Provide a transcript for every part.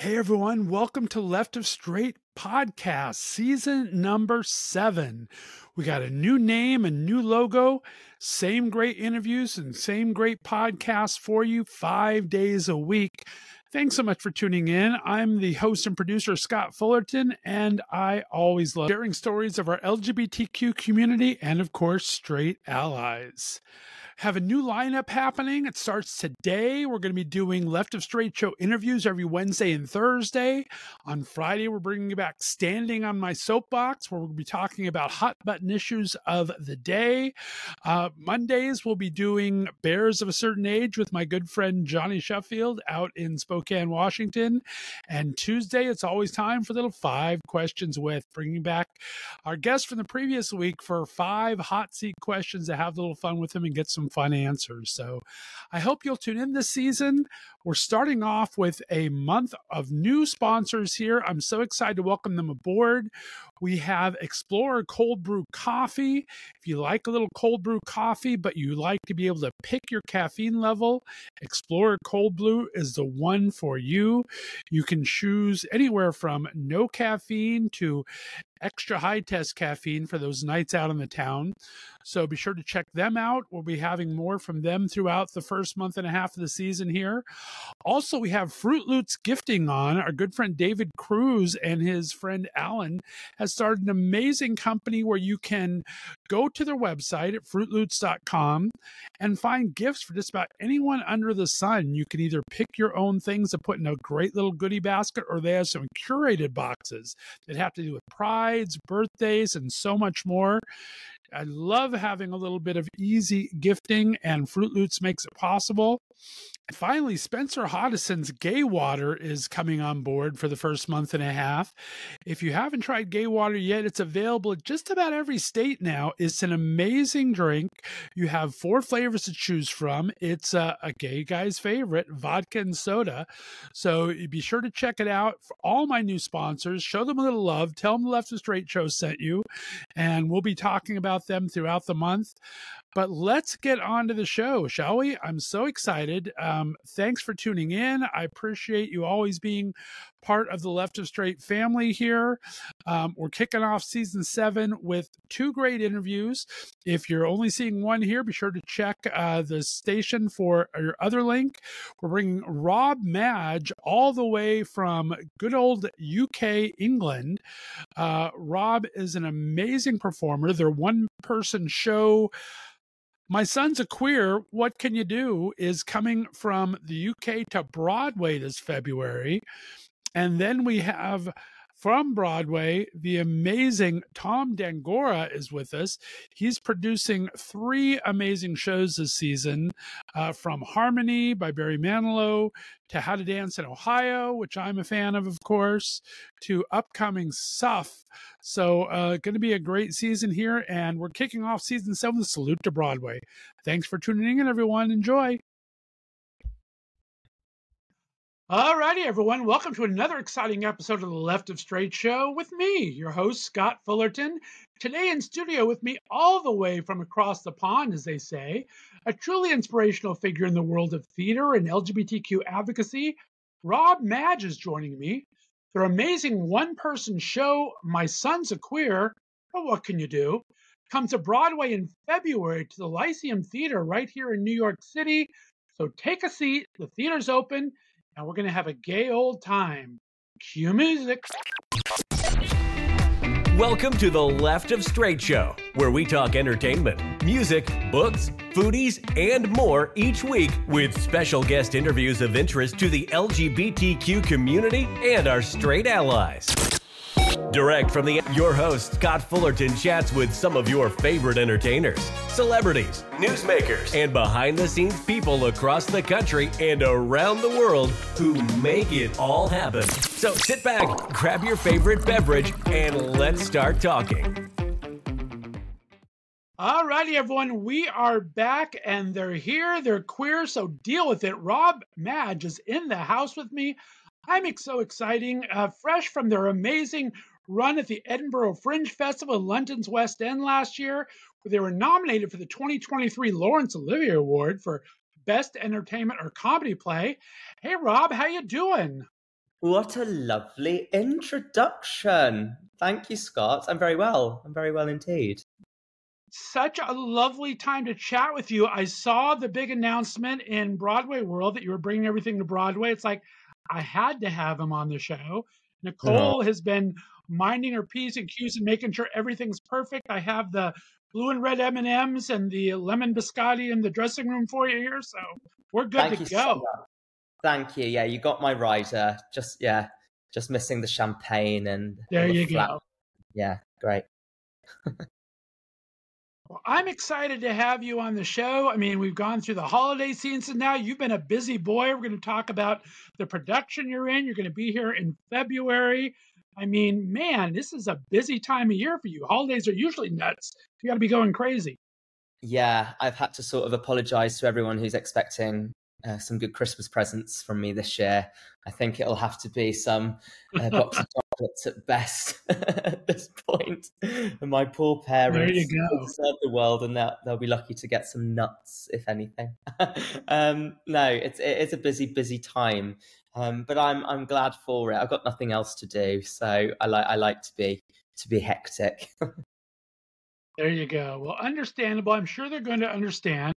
Hey everyone, welcome to Left of Straight podcast, season number seven. We got a new name, a new logo, same great interviews, and same great podcast for you five days a week. Thanks so much for tuning in. I'm the host and producer, Scott Fullerton, and I always love sharing stories of our LGBTQ community and, of course, straight allies have a new lineup happening. It starts today. We're going to be doing Left of Straight Show interviews every Wednesday and Thursday. On Friday, we're bringing you back Standing on My Soapbox, where we'll be talking about hot button issues of the day. Uh, Mondays, we'll be doing Bears of a Certain Age with my good friend Johnny Sheffield out in Spokane, Washington. And Tuesday, it's always time for little five questions with bringing back our guest from the previous week for five hot seat questions to have a little fun with him and get some fun answers. So I hope you'll tune in this season. We're starting off with a month of new sponsors here. I'm so excited to welcome them aboard. We have Explorer Cold Brew Coffee. If you like a little cold brew coffee, but you like to be able to pick your caffeine level, Explorer Cold Brew is the one for you. You can choose anywhere from no caffeine to extra high test caffeine for those nights out in the town. So be sure to check them out. We'll be having more from them throughout the first month and a half of the season here. Also, we have Fruit Loots gifting on. Our good friend David Cruz and his friend Alan has started an amazing company where you can go to their website at fruitloots.com and find gifts for just about anyone under the sun. You can either pick your own things to put in a great little goodie basket, or they have some curated boxes that have to do with birthdays, and so much more. I love having a little bit of easy gifting, and Fruit Loots makes it possible. And Finally, Spencer Hodison's Gay Water is coming on board for the first month and a half. If you haven't tried Gay Water yet, it's available in just about every state now. It's an amazing drink. You have four flavors to choose from. It's a, a gay guy's favorite, vodka and soda. So be sure to check it out. For all my new sponsors, show them a little love. Tell them the Left of Straight Show sent you, and we'll be talking about them throughout the month. But let's get on to the show, shall we? I'm so excited. Um, thanks for tuning in. I appreciate you always being part of the Left of Straight family here. Um, we're kicking off season seven with two great interviews. If you're only seeing one here, be sure to check uh, the station for your other link. We're bringing Rob Madge all the way from good old UK, England. Uh, Rob is an amazing performer. They're one person show my Son's a Queer, What Can You Do is coming from the UK to Broadway this February. And then we have from Broadway, the amazing Tom D'Angora is with us. He's producing three amazing shows this season uh, from Harmony by Barry Manilow to How to Dance in Ohio, which I'm a fan of, of course, to upcoming stuff. So, uh, going to be a great season here. And we're kicking off season seven, Salute to Broadway. Thanks for tuning in, everyone. Enjoy. Alrighty, everyone. Welcome to another exciting episode of the Left of Straight Show with me, your host, Scott Fullerton. Today in studio with me, all the way from across the pond, as they say, a truly inspirational figure in the world of theater and LGBTQ advocacy, Rob Madge is joining me. Their amazing one person show, My Son's a Queer, but what can you do? Comes to Broadway in February to the Lyceum Theater right here in New York City. So take a seat, the theater's open and we're going to have a gay old time. Cue music. Welcome to the Left of Straight Show, where we talk entertainment, music, books, foodies, and more each week with special guest interviews of interest to the LGBTQ community and our straight allies. Direct from the your host Scott Fullerton chats with some of your favorite entertainers, celebrities, newsmakers, and behind-the-scenes people across the country and around the world who make it all happen. So sit back, grab your favorite beverage, and let's start talking. All righty, everyone. We are back and they're here. They're queer, so deal with it. Rob Madge is in the house with me. I'm so exciting, uh, fresh from their amazing run at the Edinburgh Fringe Festival in London's West End last year, where they were nominated for the 2023 Laurence Olivier Award for Best Entertainment or Comedy Play. Hey, Rob, how you doing? What a lovely introduction. Thank you, Scott. I'm very well. I'm very well indeed. Such a lovely time to chat with you. I saw the big announcement in Broadway World that you were bringing everything to Broadway. It's like, I had to have him on the show. Oh. Nicole has been minding her P's and Q's and making sure everything's perfect. I have the blue and red M&Ms and the lemon biscotti in the dressing room for you here. So we're good Thank to go. so Thank you. Yeah, you got my rider. Just yeah, just missing the champagne and there the you flat. go. Yeah, great. Well, I'm excited to have you on the show. I mean, we've gone through the holiday season now. You've been a busy boy. We're going to talk about the production you're in. You're going to be here in February. I mean, man, this is a busy time of year for you. Holidays are usually nuts. You got to be going crazy. Yeah, I've had to sort of apologize to everyone who's expecting uh, some good Christmas presents from me this year. I think it'll have to be some uh, box of chocolates at best at this point. And my poor parents serve the world, and they'll, they'll be lucky to get some nuts, if anything. um, no, it's it is a busy, busy time, um, but I'm I'm glad for it. I've got nothing else to do, so I like I like to be to be hectic. There you go. Well, understandable. I'm sure they're going to understand.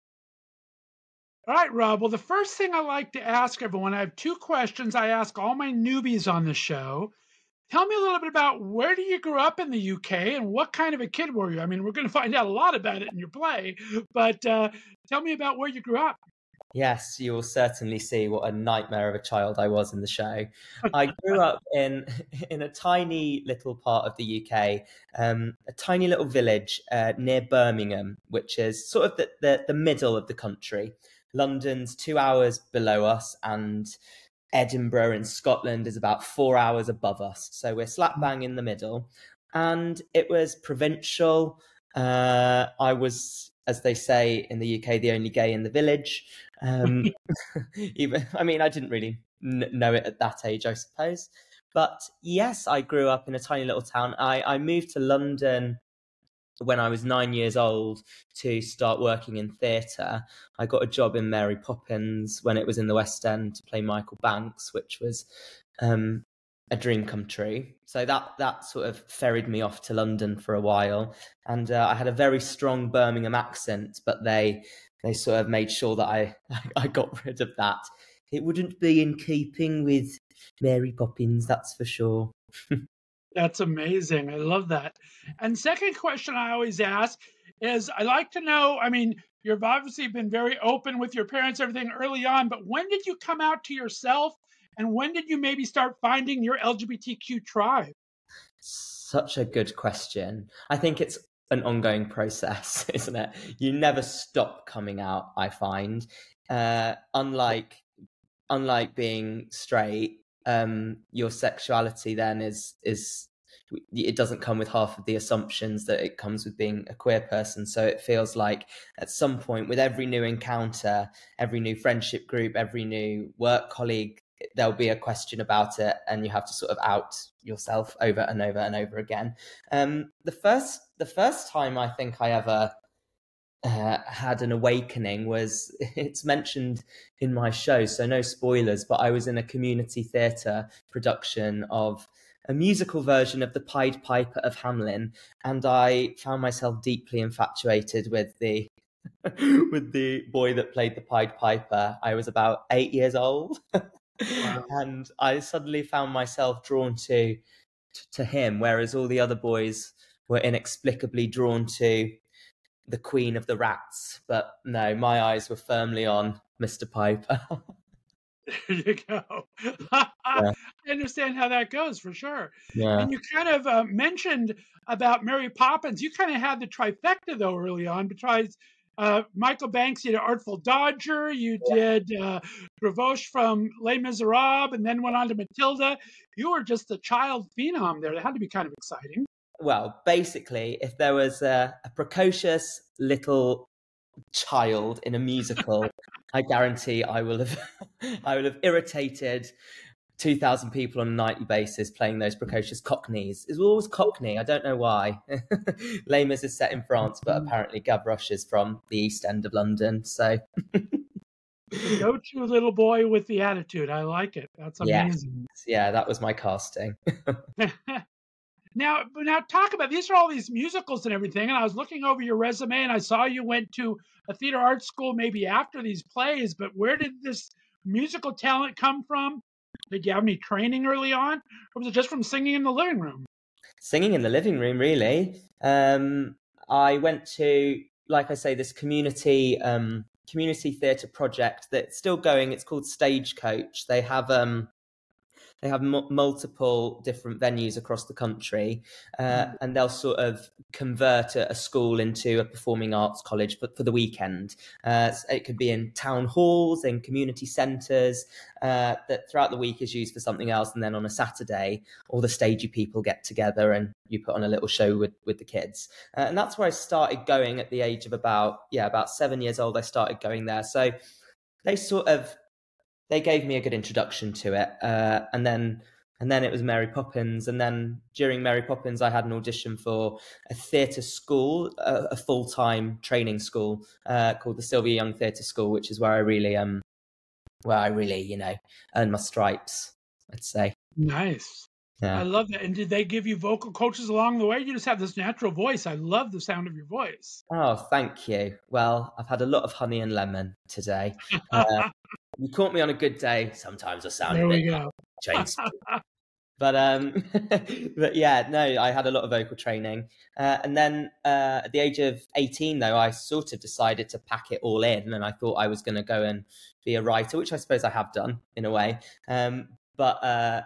All right, Rob. Well, the first thing I like to ask everyone, I have two questions I ask all my newbies on the show. Tell me a little bit about where do you grow up in the UK and what kind of a kid were you? I mean, we're going to find out a lot about it in your play, but uh, tell me about where you grew up. Yes, you will certainly see what a nightmare of a child I was in the show. I grew up in in a tiny little part of the UK, um, a tiny little village uh, near Birmingham, which is sort of the, the, the middle of the country. London's two hours below us, and Edinburgh in Scotland is about four hours above us. So we're slap bang in the middle. And it was provincial. Uh, I was, as they say in the UK, the only gay in the village. Um, even, I mean, I didn't really n- know it at that age, I suppose. But yes, I grew up in a tiny little town. I, I moved to London when I was nine years old to start working in theatre. I got a job in Mary Poppins when it was in the West End to play Michael Banks, which was um, a dream come true. So that that sort of ferried me off to London for a while, and uh, I had a very strong Birmingham accent, but they they sort of made sure that I I got rid of that. It wouldn't be in keeping with Mary Poppins, that's for sure. That's amazing. I love that. And second question I always ask is I like to know, I mean, you've obviously been very open with your parents, everything early on, but when did you come out to yourself and when did you maybe start finding your LGBTQ tribe? Such a good question. I think it's an ongoing process, isn't it? You never stop coming out, I find. Uh, unlike unlike being straight, um, your sexuality then is is it doesn't come with half of the assumptions that it comes with being a queer person. So it feels like at some point, with every new encounter, every new friendship group, every new work colleague, there'll be a question about it, and you have to sort of out yourself over and over and over again. Um, the first the first time I think I ever uh, had an awakening was it's mentioned in my show, so no spoilers, but I was in a community theatre production of a musical version of the Pied Piper of Hamelin, and I found myself deeply infatuated with the with the boy that played the Pied Piper. I was about eight years old, wow. and I suddenly found myself drawn to to him, whereas all the other boys were inexplicably drawn to the queen of the rats. But no, my eyes were firmly on Mr. Piper. there you go. yeah. I understand how that goes for sure. Yeah. And you kind of uh, mentioned about Mary Poppins. You kind of had the trifecta though early on, besides uh, Michael Banks, you did Artful Dodger, you yeah. did uh, Gavroche from Les Miserables, and then went on to Matilda. You were just a child phenom there. That had to be kind of exciting well, basically, if there was a, a precocious little child in a musical, I guarantee I will have, I will have irritated two thousand people on a nightly basis playing those precocious Cockneys. It's always Cockney. I don't know why. Mis is set in France, but mm. apparently Gavroche is from the East End of London. So. The go-to little boy with the attitude. I like it. That's amazing. Yes. Yeah, that was my casting. now, now talk about these are all these musicals and everything. And I was looking over your resume and I saw you went to a theater art school maybe after these plays. But where did this musical talent come from? Did you have any training early on, or was it just from singing in the living room? Singing in the living room, really. Um, I went to, like I say, this community um, community theatre project that's still going. It's called Stagecoach. They have um, they have m- multiple different venues across the country, uh, mm. and they'll sort of convert a, a, school into a performing arts college for, for the weekend. Uh, it could be in town halls, in community centres, uh, that throughout the week is used for something else, and then on a Saturday, all the stagey people get together and you put on a little show with with the kids. Uh, and that's where I started going at the age of about yeah about seven years old. I started going there, so they sort of they gave me a good introduction to it, uh, and then and then it was Mary Poppins, and then during Mary Poppins, I had an audition for a theatre school, a, a full time training school uh, called the Sylvia Young Theatre School, which is where I really um where I really you know earned my stripes. I'd say. Nice. Yeah. I love that. And did they give you vocal coaches along the way? You just have this natural voice. I love the sound of your voice. Oh, thank you. Well, I've had a lot of honey and lemon today. Uh, you caught me on a good day. Sometimes I sound there a bit we go. But um, but yeah, no, I had a lot of vocal training, uh, and then uh, at the age of eighteen, though, I sort of decided to pack it all in, and I thought I was going to go and be a writer, which I suppose I have done in a way. Um, but uh,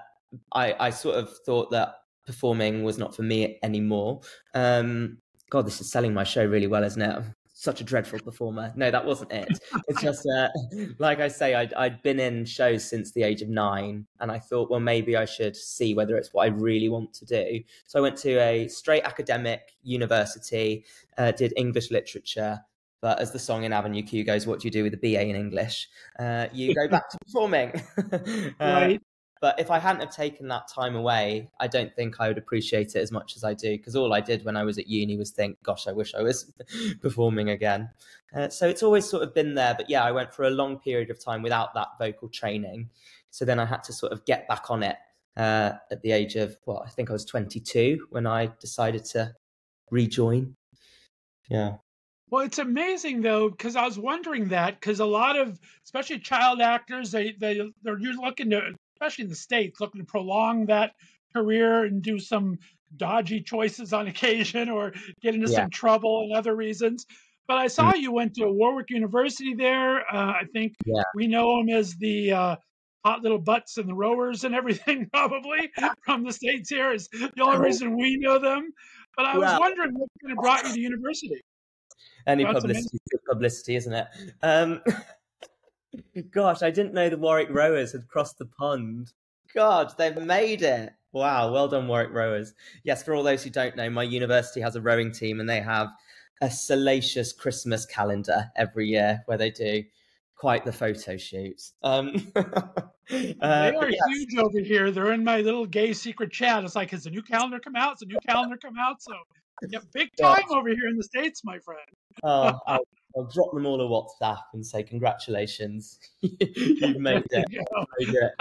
I, I sort of thought that performing was not for me anymore. Um, God, this is selling my show really well, isn't it? Such a dreadful performer. No, that wasn't it. It's just, uh, like I say, I'd, I'd been in shows since the age of nine, and I thought, well, maybe I should see whether it's what I really want to do. So I went to a straight academic university, uh, did English literature. But as the song in Avenue Q goes, what do you do with a BA in English? Uh, you go back to performing. Uh, right. But if I hadn't have taken that time away, I don't think I would appreciate it as much as I do. Because all I did when I was at uni was think, "Gosh, I wish I was performing again." Uh, so it's always sort of been there. But yeah, I went for a long period of time without that vocal training. So then I had to sort of get back on it uh, at the age of well, I think I was 22 when I decided to rejoin. Yeah. Well, it's amazing though, because I was wondering that because a lot of, especially child actors, they they they're looking to especially in the states, looking to prolong that career and do some dodgy choices on occasion or get into yeah. some trouble and other reasons. But I saw mm. you went to Warwick University there. Uh, I think yeah. we know him as the uh, hot little butts and the rowers and everything, probably from the states here is the only reason we know them. But I was wondering what kind of brought you to university. Any publicity, publicity, isn't it? Um, Gosh, I didn't know the Warwick Rowers had crossed the pond. God, they've made it. Wow, well done, Warwick Rowers. Yes, for all those who don't know, my university has a rowing team and they have a salacious Christmas calendar every year where they do quite the photo shoots. Um, uh, they are yes. huge over here. They're in my little gay secret chat. It's like, has a new calendar come out? Has a new calendar come out? So, yeah, big time over here in the States, my friend. oh, I'll, drop them all a WhatsApp and say, congratulations. You've made it. made it.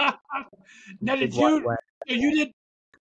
now, did you, you did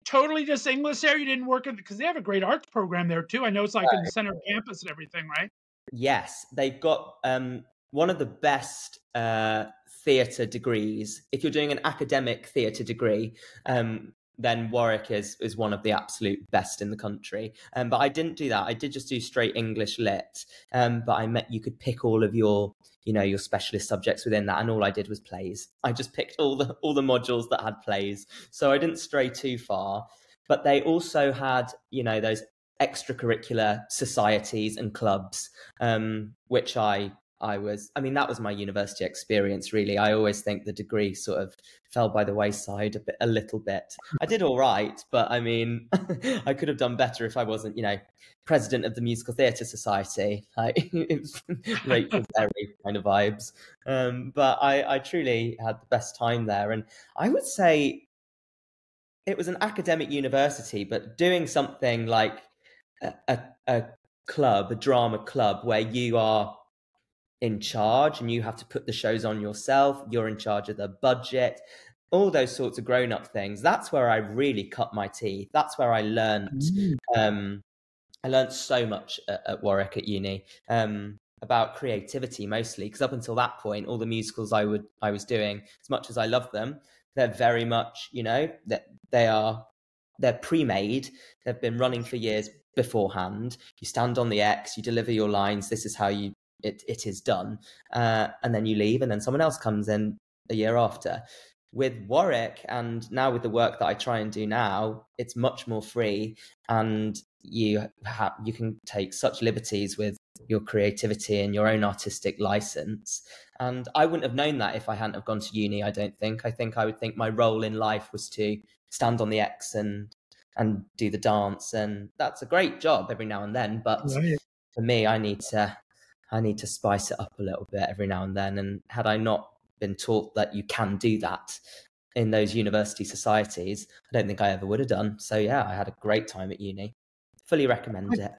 totally just English there? You didn't work in, because they have a great arts program there too. I know it's like in the center of campus and everything, right? Yes, they've got um, one of the best uh, theatre degrees. If you're doing an academic theatre degree, um, then Warwick is is one of the absolute best in the country. Um, but I didn't do that. I did just do straight English lit. Um, but I met you could pick all of your you know your specialist subjects within that, and all I did was plays. I just picked all the all the modules that had plays, so I didn't stray too far. But they also had you know those extracurricular societies and clubs, um, which I I was, I mean, that was my university experience, really. I always think the degree sort of fell by the wayside a bit, a little bit. I did all right, but I mean, I could have done better if I wasn't, you know, president of the Musical Theatre Society. Like, Rachel Berry kind of vibes. Um, but I, I truly had the best time there. And I would say it was an academic university, but doing something like a, a, a club, a drama club, where you are in charge and you have to put the shows on yourself. You're in charge of the budget, all those sorts of grown up things. That's where I really cut my teeth. That's where I learned. Mm. Um, I learned so much at, at Warwick at uni. Um, about creativity mostly because up until that point all the musicals i would i was doing as much as i loved them they're very much you know that they are they're pre-made they've been running for years beforehand you stand on the x you deliver your lines this is how you it, it is done uh, and then you leave and then someone else comes in a year after. With warwick and now with the work that i try and do now it's much more free and you have you can take such liberties with your creativity and your own artistic license. And i wouldn't have known that if i hadn't have gone to uni i don't think. I think i would think my role in life was to stand on the x and and do the dance and that's a great job every now and then but right. for me i need to I need to spice it up a little bit every now and then. And had I not been taught that you can do that in those university societies, I don't think I ever would have done. So yeah, I had a great time at uni. Fully recommend it.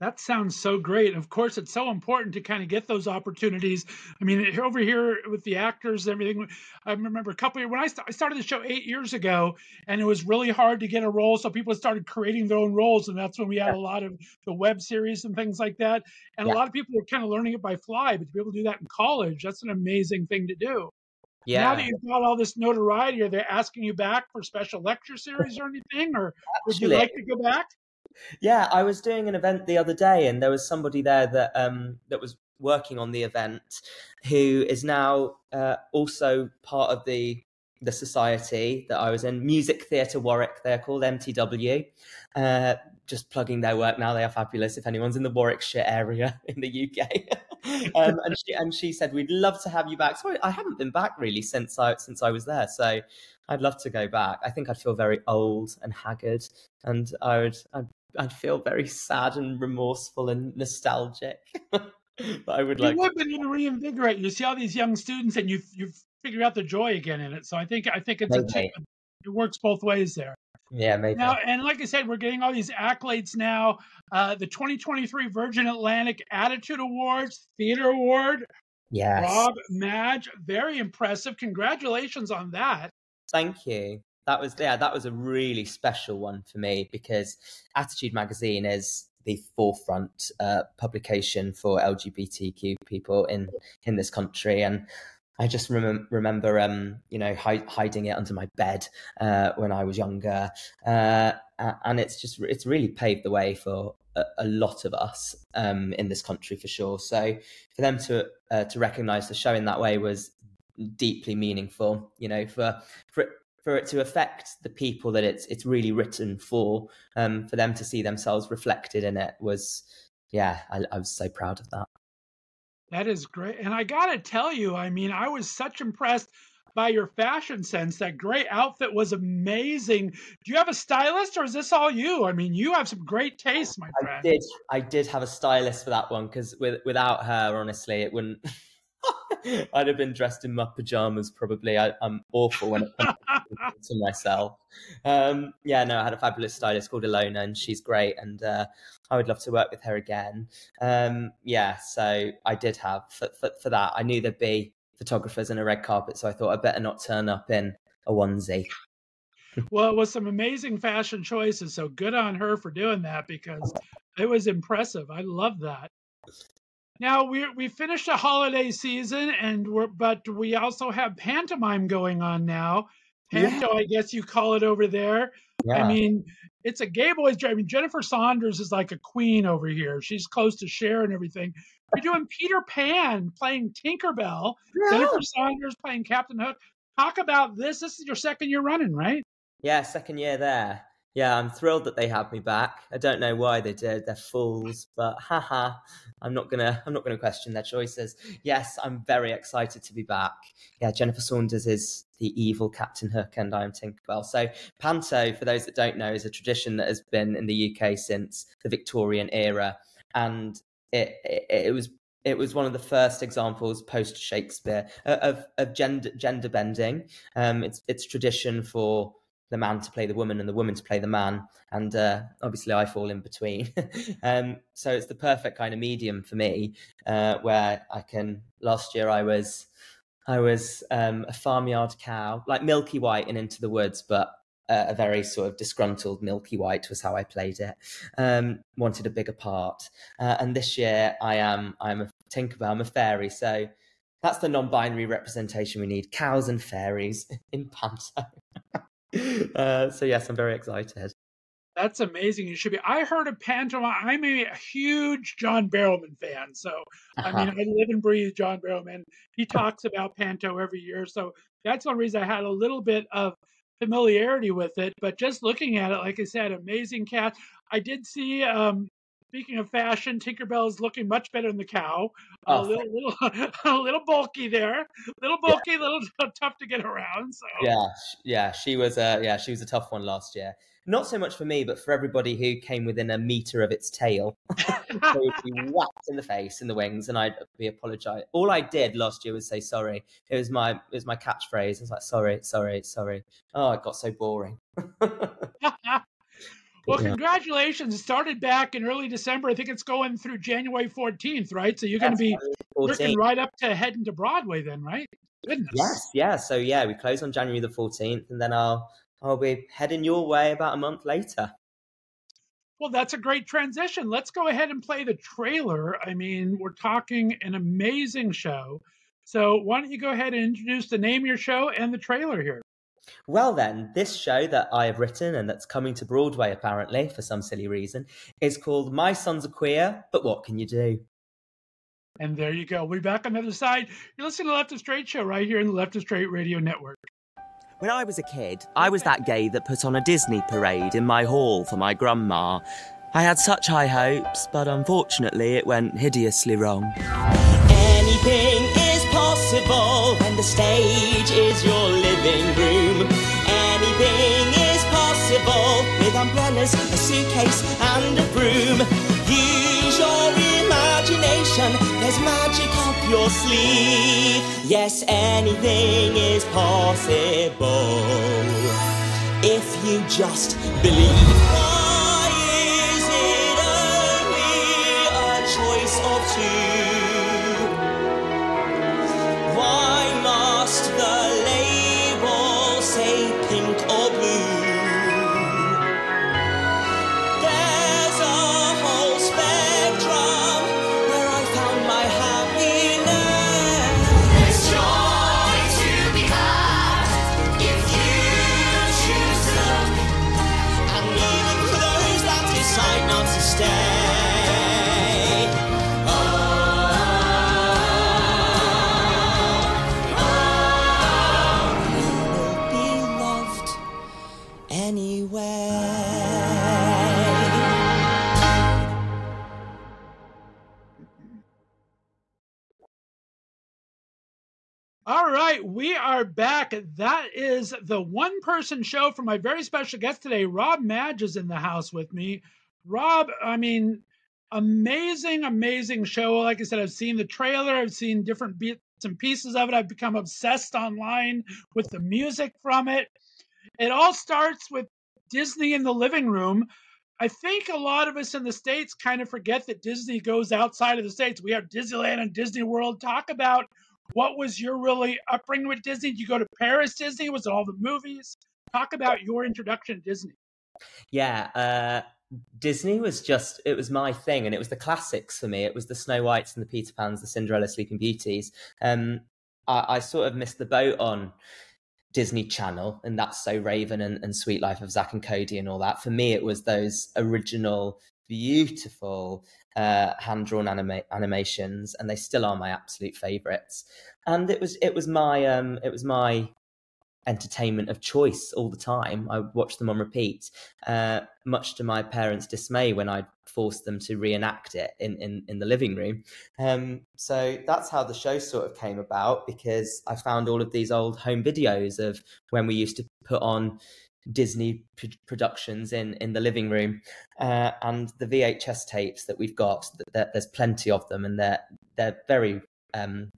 That sounds so great. Of course, it's so important to kind of get those opportunities. I mean, over here with the actors and everything, I remember a couple of, when I, st- I started the show eight years ago, and it was really hard to get a role. So people started creating their own roles, and that's when we had a lot of the web series and things like that. And yeah. a lot of people were kind of learning it by fly, but to be able to do that in college, that's an amazing thing to do. Yeah. Now that you've got all this notoriety, are they asking you back for special lecture series or anything, or would you like to go back? Yeah, I was doing an event the other day, and there was somebody there that um, that was working on the event, who is now uh, also part of the the society that I was in, Music Theatre Warwick. They're called MTW. Uh, just plugging their work now. They are fabulous. If anyone's in the Warwickshire area in the UK, um, and she and she said we'd love to have you back. So I haven't been back really since I since I was there. So I'd love to go back. I think I'd feel very old and haggard, and I would I'd I'd feel very sad and remorseful and nostalgic. but I would like. You would, but you reinvigorate. You see all these young students, and you you figure out the joy again in it. So I think I think it's a, it works both ways there. Yeah, maybe. Now, and like I said, we're getting all these accolades now. Uh, the 2023 Virgin Atlantic Attitude Awards, Theater Award. Yes. Rob Madge, very impressive. Congratulations on that. Thank you that was yeah that was a really special one for me because attitude magazine is the forefront uh, publication for lgbtq people in in this country and I just rem- remember, um, you know, hi- hiding it under my bed uh, when I was younger, uh, and it's just it's really paved the way for a, a lot of us um, in this country for sure. So for them to uh, to recognise the show in that way was deeply meaningful. You know, for for for it to affect the people that it's it's really written for, um, for them to see themselves reflected in it was, yeah, I, I was so proud of that. That is great, and I gotta tell you, I mean, I was such impressed by your fashion sense. That gray outfit was amazing. Do you have a stylist, or is this all you? I mean, you have some great taste, my friend. I did. I did have a stylist for that one because with, without her, honestly, it wouldn't. I'd have been dressed in my pajamas probably. I, am awful when it comes to myself. Um, yeah, no, I had a fabulous stylist called Ilona, and she's great, and uh, I would love to work with her again. Um, yeah, so I did have for, for, for that. I knew there'd be photographers and a red carpet, so I thought I'd better not turn up in a onesie. well, it was some amazing fashion choices, so good on her for doing that because it was impressive. I love that. Now we we finished a holiday season, and we're but we also have pantomime going on now. Panto, yeah. I guess you call it over there. Yeah. I mean, it's a gay boys' dream. I mean, Jennifer Saunders is like a queen over here. She's close to Cher and everything. You're doing Peter Pan playing Tinkerbell. Yeah. Jennifer Saunders playing Captain Hook. Talk about this. This is your second year running, right? Yeah, second year there yeah, I'm thrilled that they had me back. I don't know why they did. They're fools, but haha, I'm not gonna I'm not gonna question their choices. Yes, I'm very excited to be back. Yeah, Jennifer Saunders is the evil Captain Hook, and I'm Tinkerbell. So Panto, for those that don't know, is a tradition that has been in the UK since the Victorian era, and it it, it was it was one of the first examples post Shakespeare of, of gender gender bending. Um, it's it's tradition for the man to play the woman and the woman to play the man, and uh, obviously I fall in between. um, so it's the perfect kind of medium for me, uh, where I can. Last year I was, I was um, a farmyard cow, like Milky White in Into the Woods, but uh, a very sort of disgruntled Milky White was how I played it. Um, wanted a bigger part, uh, and this year I am I'm a Tinkerbell, I'm a fairy, so that's the non-binary representation we need: cows and fairies in panto. uh, so yes, I'm very excited. That's amazing. It should be. I heard of pantomime. I'm a huge John Barrowman fan. So, uh-huh. I mean. I live and breathe John Barrowman. He talks about panto every year. So that's one reason I had a little bit of familiarity with it. But just looking at it, like I said, amazing cat. I did see um, Speaking of fashion, Tinkerbell is looking much better than the cow. Oh, a little, little, a little bulky there, a little bulky, a yeah. little tough to get around. So yeah, yeah, she was a yeah, she was a tough one last year. Not so much for me, but for everybody who came within a meter of its tail. so would be whacked in the face, in the wings, and I'd be apologize. All I did last year was say sorry. It was my it was my catchphrase. I was like sorry, sorry, sorry. Oh, it got so boring. Well, congratulations. It started back in early December. I think it's going through January 14th, right? So you're going to be working right up to heading to Broadway then, right? Goodness. Yes, yeah. So yeah, we close on January the 14th and then I'll I'll be heading your way about a month later. Well, that's a great transition. Let's go ahead and play the trailer. I mean, we're talking an amazing show. So why don't you go ahead and introduce the name of your show and the trailer here? Well, then, this show that I have written and that's coming to Broadway apparently for some silly reason is called My Sons Are Queer, but What Can You Do? And there you go. We're back on the other side. You're listening to Left of Straight Show right here in the Left of Straight Radio Network. When I was a kid, I was that gay that put on a Disney parade in my hall for my grandma. I had such high hopes, but unfortunately it went hideously wrong. Anything is possible when the stage is your living room. Anything is possible with umbrellas, a suitcase, and a broom. Use your imagination, your sleeve. Yes, anything is possible if you just believe. Why is it only a choice of two? That is the one person show for my very special guest today. Rob Madge is in the house with me. Rob, I mean, amazing, amazing show. Like I said, I've seen the trailer, I've seen different bits and pieces of it. I've become obsessed online with the music from it. It all starts with Disney in the living room. I think a lot of us in the States kind of forget that Disney goes outside of the States. We have Disneyland and Disney World. Talk about what was your really upbringing with Disney? Did you go to Paris Disney? Was it all the movies? Talk about your introduction to Disney. Yeah, uh, Disney was just it was my thing, and it was the classics for me. It was the Snow Whites and the Peter Pans, the Cinderella, Sleeping Beauties. Um, I, I sort of missed the boat on Disney Channel, and that's so Raven and, and Sweet Life of Zack and Cody and all that. For me, it was those original, beautiful uh, hand drawn anima- animations, and they still are my absolute favorites. And it was it was my um, it was my entertainment of choice all the time. I watched them on repeat, uh, much to my parents' dismay when I forced them to reenact it in, in, in the living room. Um, so that's how the show sort of came about because I found all of these old home videos of when we used to put on Disney p- productions in in the living room, uh, and the VHS tapes that we've got. That there's plenty of them, and they're they're very um,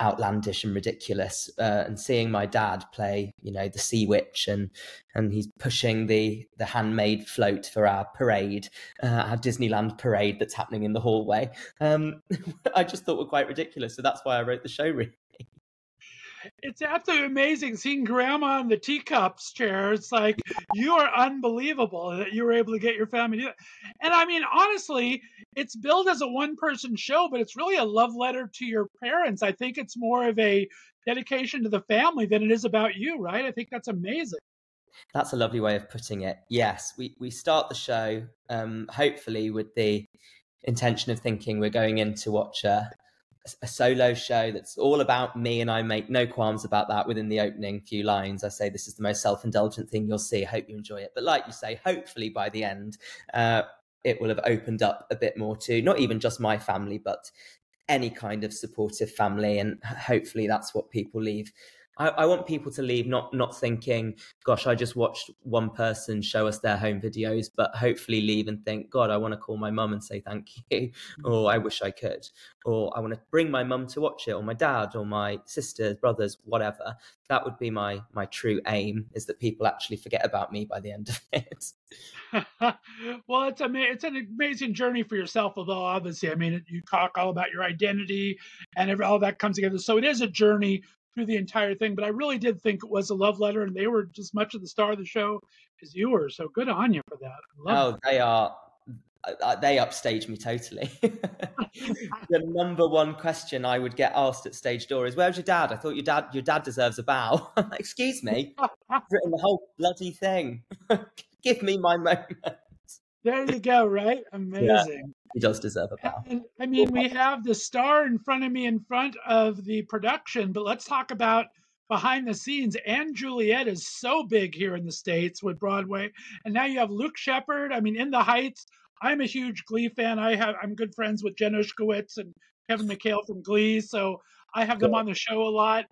outlandish and ridiculous. Uh, and seeing my dad play, you know, the Sea Witch, and and he's pushing the the handmade float for our parade, uh, our Disneyland parade that's happening in the hallway. Um, I just thought were quite ridiculous. So that's why I wrote the show. It's absolutely amazing seeing grandma in the teacups chair. It's like you are unbelievable that you were able to get your family to do. And I mean, honestly, it's billed as a one person show, but it's really a love letter to your parents. I think it's more of a dedication to the family than it is about you, right? I think that's amazing. That's a lovely way of putting it. Yes, we, we start the show um, hopefully with the intention of thinking we're going in to watch a, a solo show that's all about me, and I make no qualms about that within the opening few lines. I say this is the most self indulgent thing you'll see. I hope you enjoy it. But like you say, hopefully by the end, uh, it will have opened up a bit more to not even just my family, but any kind of supportive family. And hopefully that's what people leave I, I, want people to leave not not thinking, "Gosh, I just watched one person show us their home videos," but hopefully leave and think, "God, I want to call my mum and say thank you," mm. or "I wish I could," or "I want to bring my mum to watch it," or my dad, or my sisters, brothers, whatever. That would be my my true aim: is that people actually forget about me by the end of it. well, it's ama- it's an amazing journey for yourself. Although obviously, I mean, you talk all about your identity and every, all that comes together. So it is a journey through the entire thing. But I really did think it was a love letter, and they were just much of the star of the show as you were. So good on you for that. oh, that. they are. Uh, they upstage me totally. the number one question I would get asked at stage door is, "Where's your dad?" I thought your dad, your dad deserves a bow. Excuse me, I've written the whole bloody thing. Give me my moment. There you go. Right, amazing. Yeah he does deserve a bow. And, I mean, we have the star in front of me in front of the production, but let's talk about behind the scenes. & Juliet is so big here in the States with Broadway. And now you have Luke Sheppard. I mean, in the Heights, I'm a huge Glee fan. I have I'm good friends with Jen Ushkowitz and Kevin McHale from Glee. So I have them on the show a lot.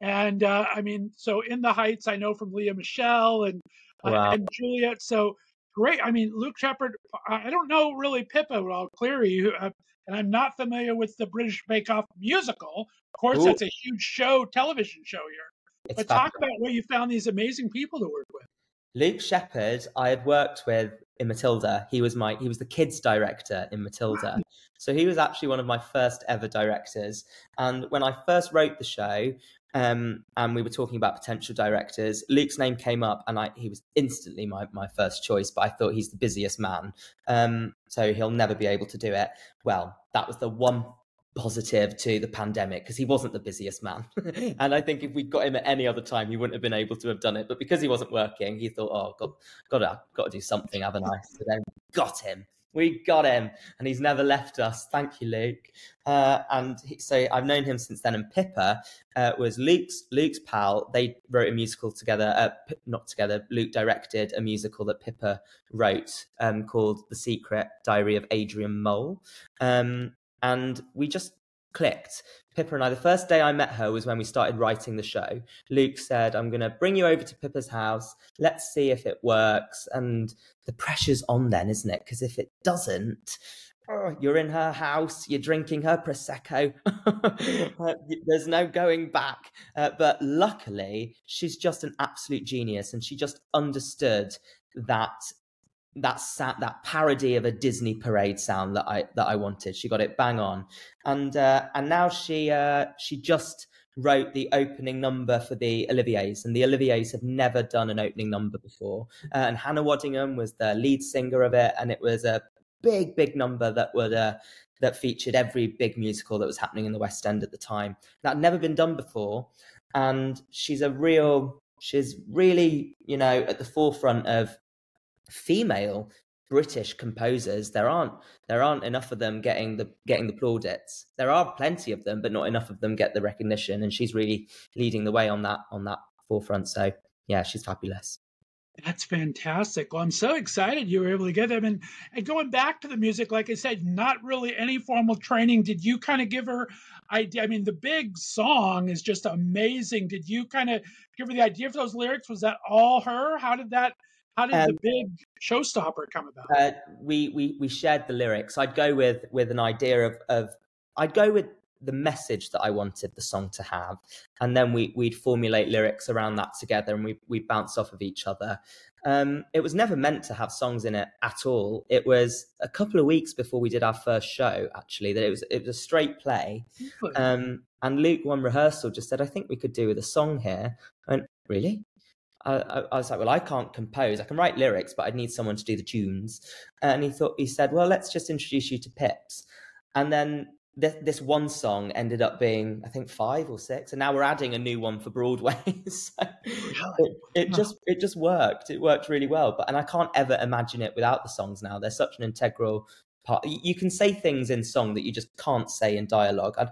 And uh, I mean, so in the Heights, I know from Lea Michele and uh, and Juliet. So great. I mean, Luke Sheppard. I don't know really Pippa at all. Cleary, uh, and I'm not familiar with the British Bake Off musical. Of course, Ooh. that's a huge show, television show here. It's but talk about where you found these amazing people to work with. Luke Sheppard, I had worked with in Matilda. He was my he was the kids director in Matilda. So he was actually one of my first ever directors. And when I first wrote the show, um, and we were talking about potential directors. Luke's name came up, and I, he was instantly my, my first choice. But I thought he's the busiest man, um, so he'll never be able to do it. Well, that was the one positive to the pandemic because he wasn't the busiest man. and I think if we'd got him at any other time, he wouldn't have been able to have done it. But because he wasn't working, he thought, "Oh, got got to got to do something, haven't I?" So then got him. We got him, and he's never left us. Thank you, Luke. Uh, and he, so I've known him since then. And Pippa uh, was Luke's Luke's pal. They wrote a musical together. Uh, not together. Luke directed a musical that Pippa wrote um, called "The Secret Diary of Adrian Mole," um, and we just clicked. Pippa and I, the first day I met her was when we started writing the show. Luke said, I'm going to bring you over to Pippa's house. Let's see if it works. And the pressure's on then, isn't it? Because if it doesn't, oh, you're in her house, you're drinking her Prosecco. Uh, there's no going back. Uh, but luckily, she's just an absolute genius and she just understood that that sat that parody of a Disney parade sound that I that I wanted. She got it bang on, and uh, and now she uh, she just wrote the opening number for the Olivier's, and the Olivier's have never done an opening number before. Uh, and Hannah Waddingham was the lead singer of it, and it was a big big number that would. Uh, that featured every big musical that was happening in the West End at the time. That had never been done before, and she's a real she's really you know at the forefront of female British composers, there aren't there aren't enough of them getting the getting the plaudits. There are plenty of them, but not enough of them get the recognition. And she's really leading the way on that on that forefront. So yeah, she's fabulous. That's fantastic. Well, I'm so excited you were able to get them. And, and going back to the music, like I said, not really any formal training. Did you kind of give her idea? I mean, the big song is just amazing. Did you kind of give her the idea for those lyrics? Was that all her? How did that how did um, the big showstopper come about? Uh, we we we shared the lyrics. I'd go with with an idea of of I'd go with the message that I wanted the song to have, and then we we'd formulate lyrics around that together, and we we bounce off of each other. Um, it was never meant to have songs in it at all. It was a couple of weeks before we did our first show, actually, that it was it was a straight play. Um, and Luke, one rehearsal, just said, "I think we could do with a song here." I went, "Really?" I, I, I was like, "Well, I can't compose. I can write lyrics, but I'd need someone to do the tunes." And he thought he said, "Well, let's just introduce you to Pips." And then this, this one song ended up being, I think, five or six, and now we're adding a new one for Broadway. so it, it just it just worked. It worked really well. But and I can't ever imagine it without the songs. Now they're such an integral part. You you can say things in song that you just can't say in dialogue. And,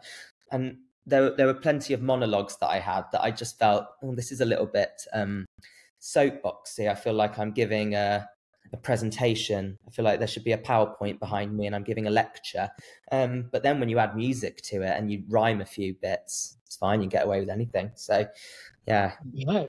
and there there were plenty of monologues that I had that I just felt, oh, this is a little bit um, soapboxy. I feel like I'm giving a a presentation. I feel like there should be a PowerPoint behind me and I'm giving a lecture. Um, but then when you add music to it and you rhyme a few bits, it's fine. You get away with anything. So, yeah, Yeah,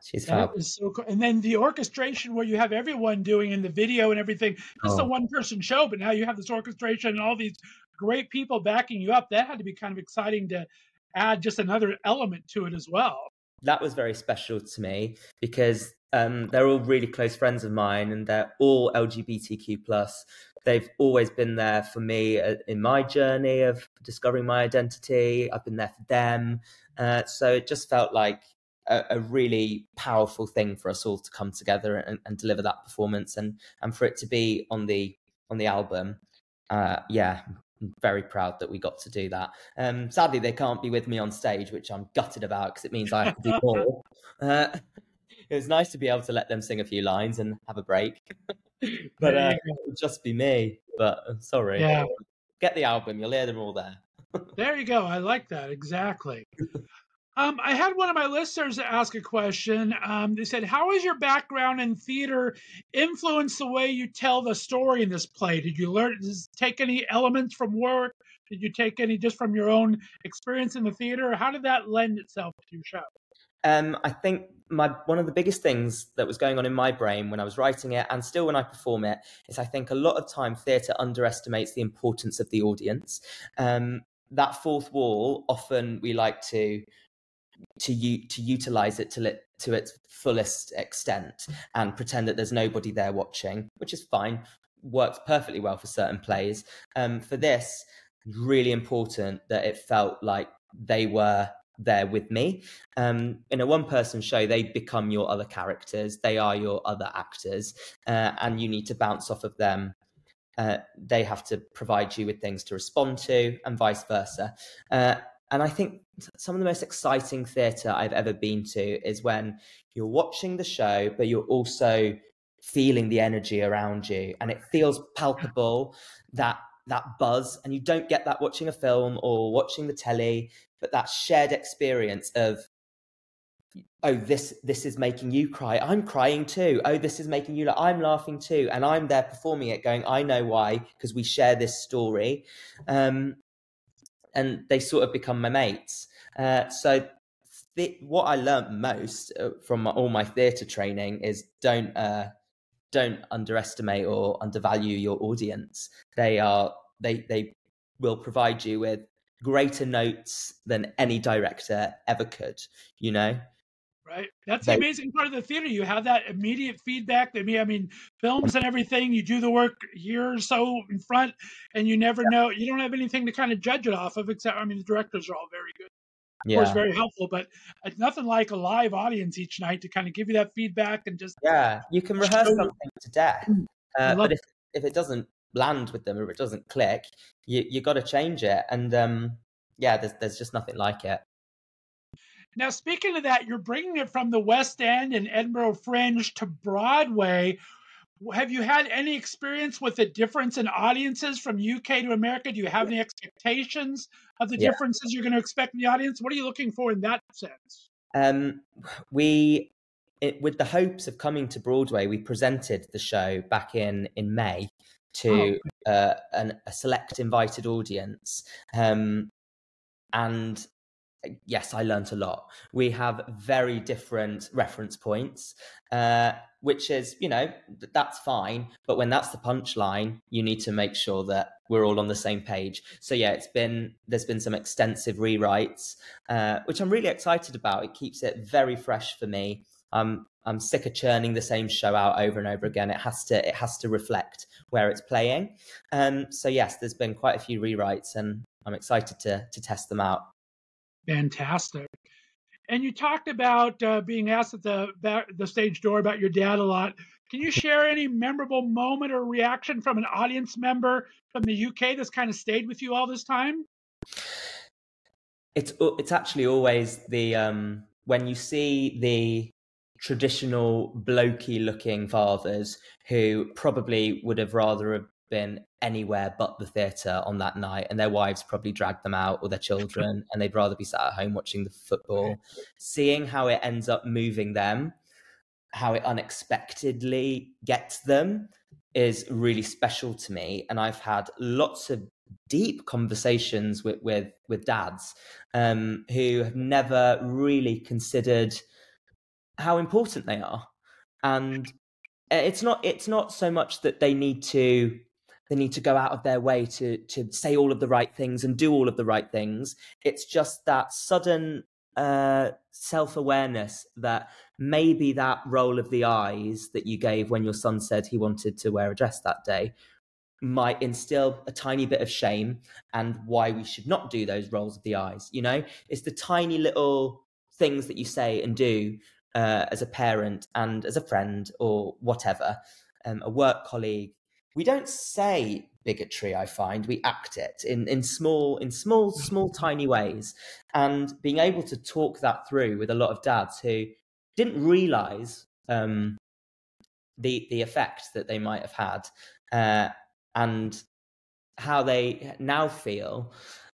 she's fab. so cool. And then the orchestration where you have everyone doing in the video and everything. Just a Oh. one person show, but now you have this orchestration and all these great people backing you up. That had to be kind of exciting to add just another element to it as well. That was very special to me because um, they're all really close friends of mine and they're all LGBTQ plus. They've always been there for me uh, in my journey of discovering my identity. I've been there for them. Uh, so it just felt like a, a really powerful thing for us all to come together and, and deliver that performance and and for it to be on the on the album. Uh, yeah, I'm very proud that we got to do that. Um, sadly, they can't be with me on stage, which I'm gutted about because it means I have to do more. Uh, it was nice to be able to let them sing a few lines and have a break, but uh, it would just be me. But uh, sorry, Yeah. get the album. You'll hear them all there. There you go. I like that. Exactly. Um, I had one of my listeners ask a question. Um, they said, How has your background in theater influenced the way you tell the story in this play? Did you learn, does take any elements from work? Did you take any just from your own experience in the theater? How did that lend itself to your show? Um, I think my one of the biggest things that was going on in my brain when I was writing it, and still when I perform it, is I think a lot of time theatre underestimates the importance of the audience. Um, that fourth wall, often we like to to u- to utilize it to li- to its fullest extent and pretend that there's nobody there watching, which is fine. Works perfectly well for certain plays. Um, for this, really important that it felt like they were there with me. Um, in a one person show, they become your other characters, they are your other actors, uh, and you need to bounce off of them. Uh, they have to provide you with things to respond to, and vice versa. Uh, and I think some of the most exciting theatre I've ever been to is when you're watching the show, but you're also feeling the energy around you, and it feels palpable that that buzz, and you don't get that watching a film or watching the telly, but that shared experience of oh this this is making you cry. I'm crying too. Oh this is making you laugh i'm laughing too. And i'm there performing it going i know why because we share this story um and they sort of become my mates. Uh so th- what i learned most uh, from my, all my theatre training is don't uh don't underestimate or undervalue your audience. They are they they will provide you with greater notes than any director ever could you know Right. That's the amazing part of the theater. You have that immediate feedback. I mean, I mean, films and everything. You do the work year or so in front, and you never know. You don't have anything to kind of judge it off of, except I mean, the directors are all very good. Of course, very helpful, but it's nothing like a live audience each night to kind of give you that feedback and just yeah you can rehearse something to death uh, but if if it doesn't land with them or it doesn't click you you got to change it and um yeah there's there's just nothing like it Now, speaking of that, you're bringing it from the West End and Edinburgh Fringe to Broadway. Have you had any experience with the difference in audiences from UK to America? Do you have any expectations of the Yeah. differences you're going to expect in the audience? What are you looking for in that sense? Um, we, it, with the hopes of coming to Broadway, we presented the show back in in May to uh, an, a select invited audience, um, and yes, I learnt a lot. We have very different reference points, uh, which is, you know, th- that's fine. But when that's the punchline, you need to make sure that we're all on the same page. So yeah, it's been there's been some extensive rewrites, uh, which I'm really excited about. It keeps it very fresh for me. I'm I'm sick of churning the same show out over and over again. It has to it has to reflect where it's playing. Um, so yes, there's been quite a few rewrites, and I'm excited to to test them out. Fantastic. And you talked about uh, being asked at the back, the stage door about your dad a lot. Can you share any memorable moment or reaction from an audience member from the UK that's kind of stayed with you all this time? It's it's actually always the um, when you see the traditional blokey looking fathers who probably would have rather been anywhere but the theatre on that night and their wives probably dragged them out or their children and they'd rather be sat at home watching the football. Seeing how it ends up moving them how it unexpectedly gets them is really special to me and i've had lots of deep conversations with with, with dads um, who have never really considered how important they are. And uh, it's not it's not so much that they need to they need to go out of their way to to say all of the right things and do all of the right things. It's just that sudden uh, self-awareness that maybe that roll of the eyes that you gave when your son said he wanted to wear a dress that day might instill a tiny bit of shame and why we should not do those rolls of the eyes you know? It's the tiny little things that you say and do uh, as a parent and as a friend or whatever um, a work colleague we don't say bigotry i find. We act it in in small in small small tiny ways. And being able to talk that through with a lot of dads who didn't realize um the the effect that they might have had uh and how they now feel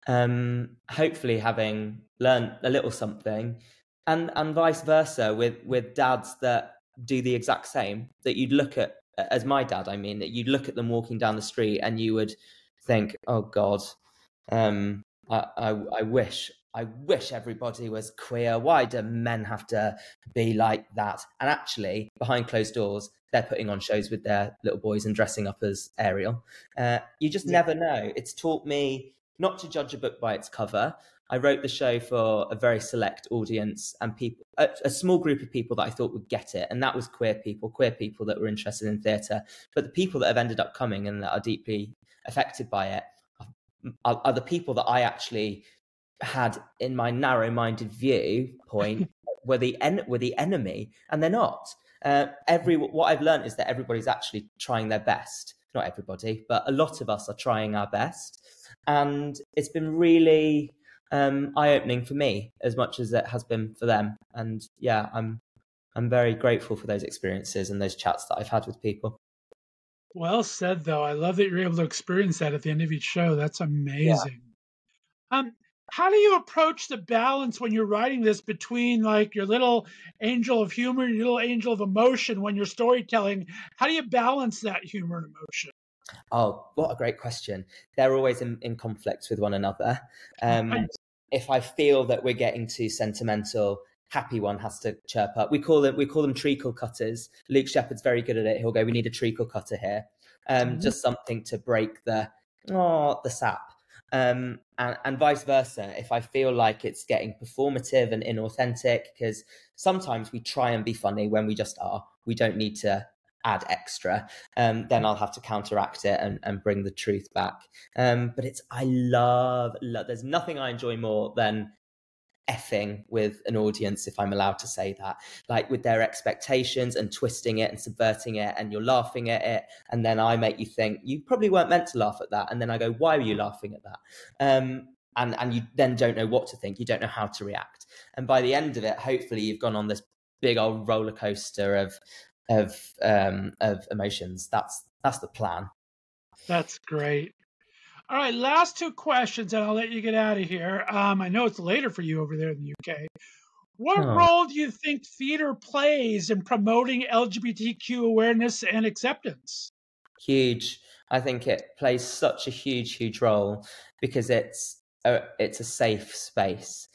um hopefully having learned a little something. And and vice versa with with dads that do the exact same that you'd look at as my dad i mean that you'd look at them walking down the street and you would think oh god um i i, I wish I wish everybody was queer. Why do men have to be like that? And actually, behind closed doors, they're putting on shows with their little boys and dressing up as Ariel. Uh, you just never know. It's taught me not to judge a book by its cover. I wrote the show for a very select audience and people, a, a, small group of people that I thought would get it, and that was queer people, queer people that were interested in theatre. But the people that have ended up coming and that are deeply affected by it are, are the people that I actually had in my narrow-minded viewpoint were the en- were the enemy, and they're not. Uh, every what I've learned is that everybody's actually trying their best. Not everybody, but a lot of us are trying our best, and it's been really um, eye-opening for me as much as it has been for them. And yeah, I'm I'm very grateful for those experiences and those chats that I've had with people. Well said, though. I love that you're able to experience that at the end of each show. That's amazing. Um, how do you approach the balance when you're writing this between like your little angel of humor and your little angel of emotion when you're storytelling? How do you balance that humor and emotion? Oh, what a great question. They're always in, in conflict with one another. Um, Right. if I feel that we're getting too sentimental, happy one has to chirp up. We call them we call them treacle cutters. Luke Shepard's very good at it. He'll go, "We need a treacle cutter here," um, Mhm. just something to break the oh the sap. Um, and, and vice versa. If I feel like it's getting performative and inauthentic, because sometimes we try and be funny when we just are. We don't need to add extra. Um, then I'll have to counteract it and, and bring the truth back. Um, but it's I love, love. There's nothing I enjoy more than effing with an audience, if I'm allowed to say that, like with their expectations and twisting it and subverting it, and you're laughing at it, and then I make you think you probably weren't meant to laugh at that, and then I go, why were you laughing at that? Um, and and you then don't know what to think, you don't know how to react, and by the end of it, hopefully you've gone on this big old roller coaster of of um, of emotions. That's that's the plan. That's great. All right, last two questions, and I'll let you get out of here. Um, I know it's later for you over there in the UK. What Oh. role do you think theater plays in promoting LGBTQ awareness and acceptance? huge. I think it plays such a huge, huge role because it's a, it's a safe space.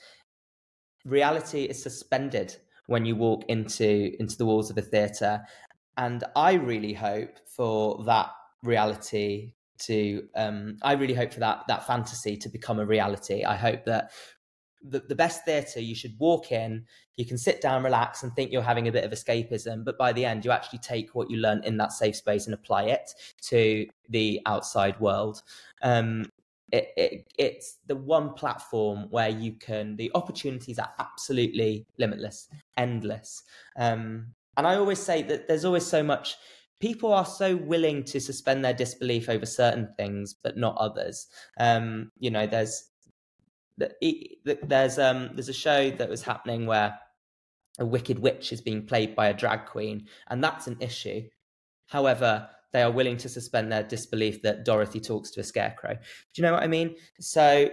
reality is suspended when you walk into into the walls of a theatre, and I really hope for that reality to. Um, I really hope for that that fantasy to become a reality. I hope that the, the best theatre you should walk in you can sit down relax and think you're having a bit of escapism but by the end you actually take what you learn in that safe space and apply it to the outside world um, it, it, it's the one platform where you can the opportunities are absolutely limitless endless. Um, and i always say that there's always so much people are so willing to suspend their disbelief over certain things but not others. Um, you know there's there's um there's a show that was happening where a wicked witch is being played by a drag queen and that's an issue. However they are willing to suspend their disbelief that dorothy talks to a scarecrow do you know what i mean so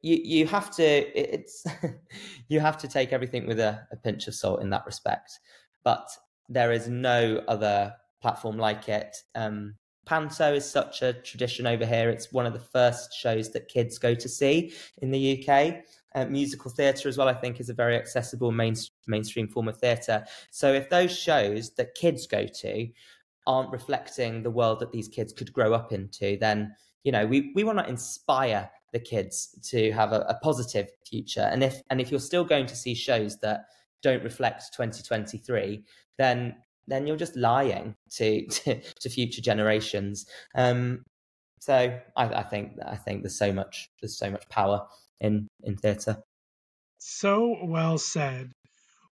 you you have to it's you have to take everything with a, a pinch of salt in that respect but there is no other platform like it um Panto is such a tradition over here. It's one of the first shows that kids go to see in the UK. Uh, musical theatre as well, I think, is a very accessible main, mainstream form of theatre. So if those shows that kids go to aren't reflecting the world that these kids could grow up into, then you know we, we want to inspire the kids to have a, a positive future. And if and if you're still going to see shows that don't reflect 2023, then then you're just lying to to, to future generations. Um, so I, I think I think there's so much there's so much power in in theatre. So well said.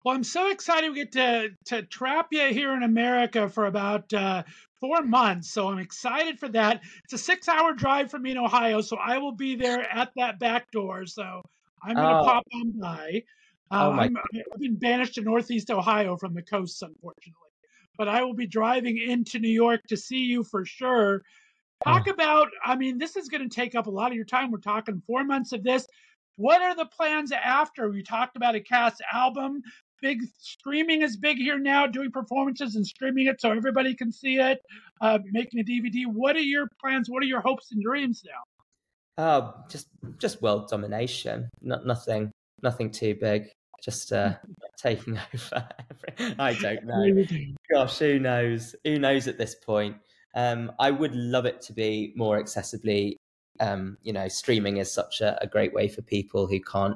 Well, I'm so excited we get to to trap you here in America for about uh, four months. So I'm excited for that. It's a six hour drive from me in Ohio, so I will be there at that back door. So I'm going to Oh. pop on by. Uh, Oh my- I'm, I've been banished to Northeast Ohio from the coast, unfortunately. But I will be driving into New York to see you for sure. Talk about, I mean, this is going to take up a lot of your time. We're talking four months of this. What are the plans after? We talked about a cast album. Big streaming is big here now, doing performances and streaming it so everybody can see it, uh, making a DVD. What are your plans? What are your hopes and dreams now? Oh, just just world domination. Not nothing nothing too big. Just uh, taking over. every- I don't know. What do you do? Gosh, who knows? Who knows at this point? Um, I would love it to be more accessibly. Um, you know, streaming is such a, a great way for people who can't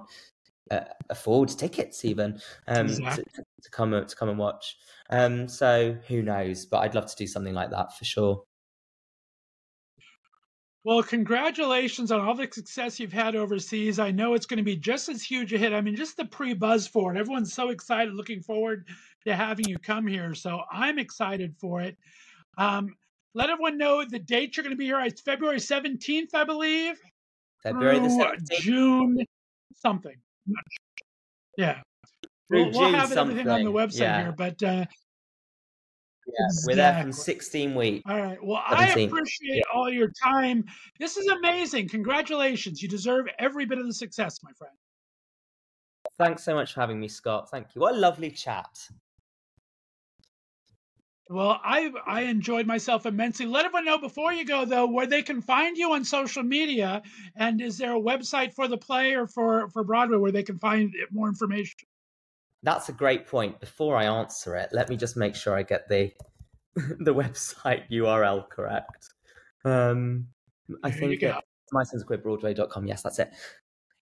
uh, afford tickets, even um, to, to come to come and watch. Um, so who knows? But I'd love to do something like that for sure. Well, congratulations on all the success you've had overseas. I know it's going to be just as huge a hit. I mean, just the pre buzz for it. Everyone's so excited, looking forward to having you come here. So I'm excited for it. Um, let everyone know the date you're going to be here. It's February 17th, I believe. February the seventeenth. June something. I'm not sure. Yeah. We'll, we'll have everything on the website yeah. here, but uh, Yeah, we're there from 16 weeks. All right. Well, I 17th. appreciate all your time. This is amazing. Congratulations. You deserve every bit of the success, my friend. Thanks so much for having me, Scott. Thank you. What a lovely chat. Well, I I enjoyed myself immensely. Let everyone know before you go though where they can find you on social media, and is there a website for the play or for for Broadway where they can find more information? That's a great point. Before I answer it, let me just make sure I get the the website URL correct. Um, I There think it's mysonsaqueerbroadway.com. Yes, that's it.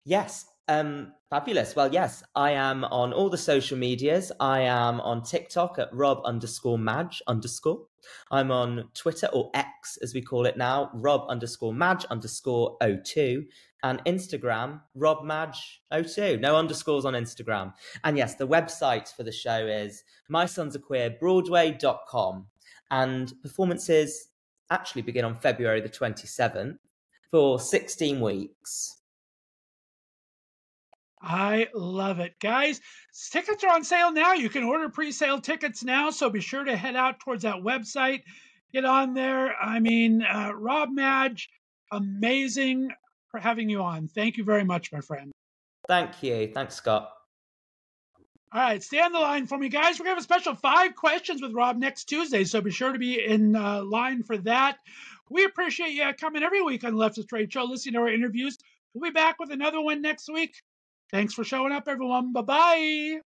Yes, um, fabulous. Well, yes, I am on all the social medias. I am on TikTok at Rob underscore Madge underscore. I'm on Twitter or X as we call it now, Rob underscore Madge underscore O2, and Instagram, Rob Madge O2. No underscores on Instagram. And yes, the website for the show is mysonsaqueerbroadway.com. And performances actually begin on February the 27th for 16 weeks. I love it. Guys, tickets are on sale now. You can order pre sale tickets now. So be sure to head out towards that website. Get on there. I mean, uh, Rob Madge, amazing for having you on. Thank you very much, my friend. Thank you. Thanks, Scott. All right, stay on the line for me, guys. We're going to have a special five questions with Rob next Tuesday. So be sure to be in uh, line for that. We appreciate you coming every week on Left of Straight Show, listening to our interviews. We'll be back with another one next week. Thanks for showing up, everyone. Bye bye.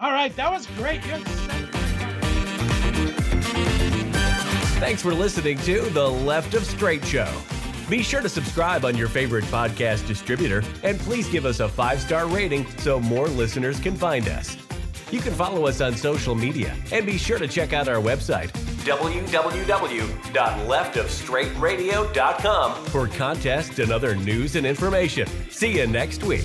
All right, that was great. Thanks for listening to The Left of Straight Show. Be sure to subscribe on your favorite podcast distributor and please give us a five star rating so more listeners can find us. You can follow us on social media and be sure to check out our website, www.leftofstraightradio.com, for contests and other news and information. See you next week.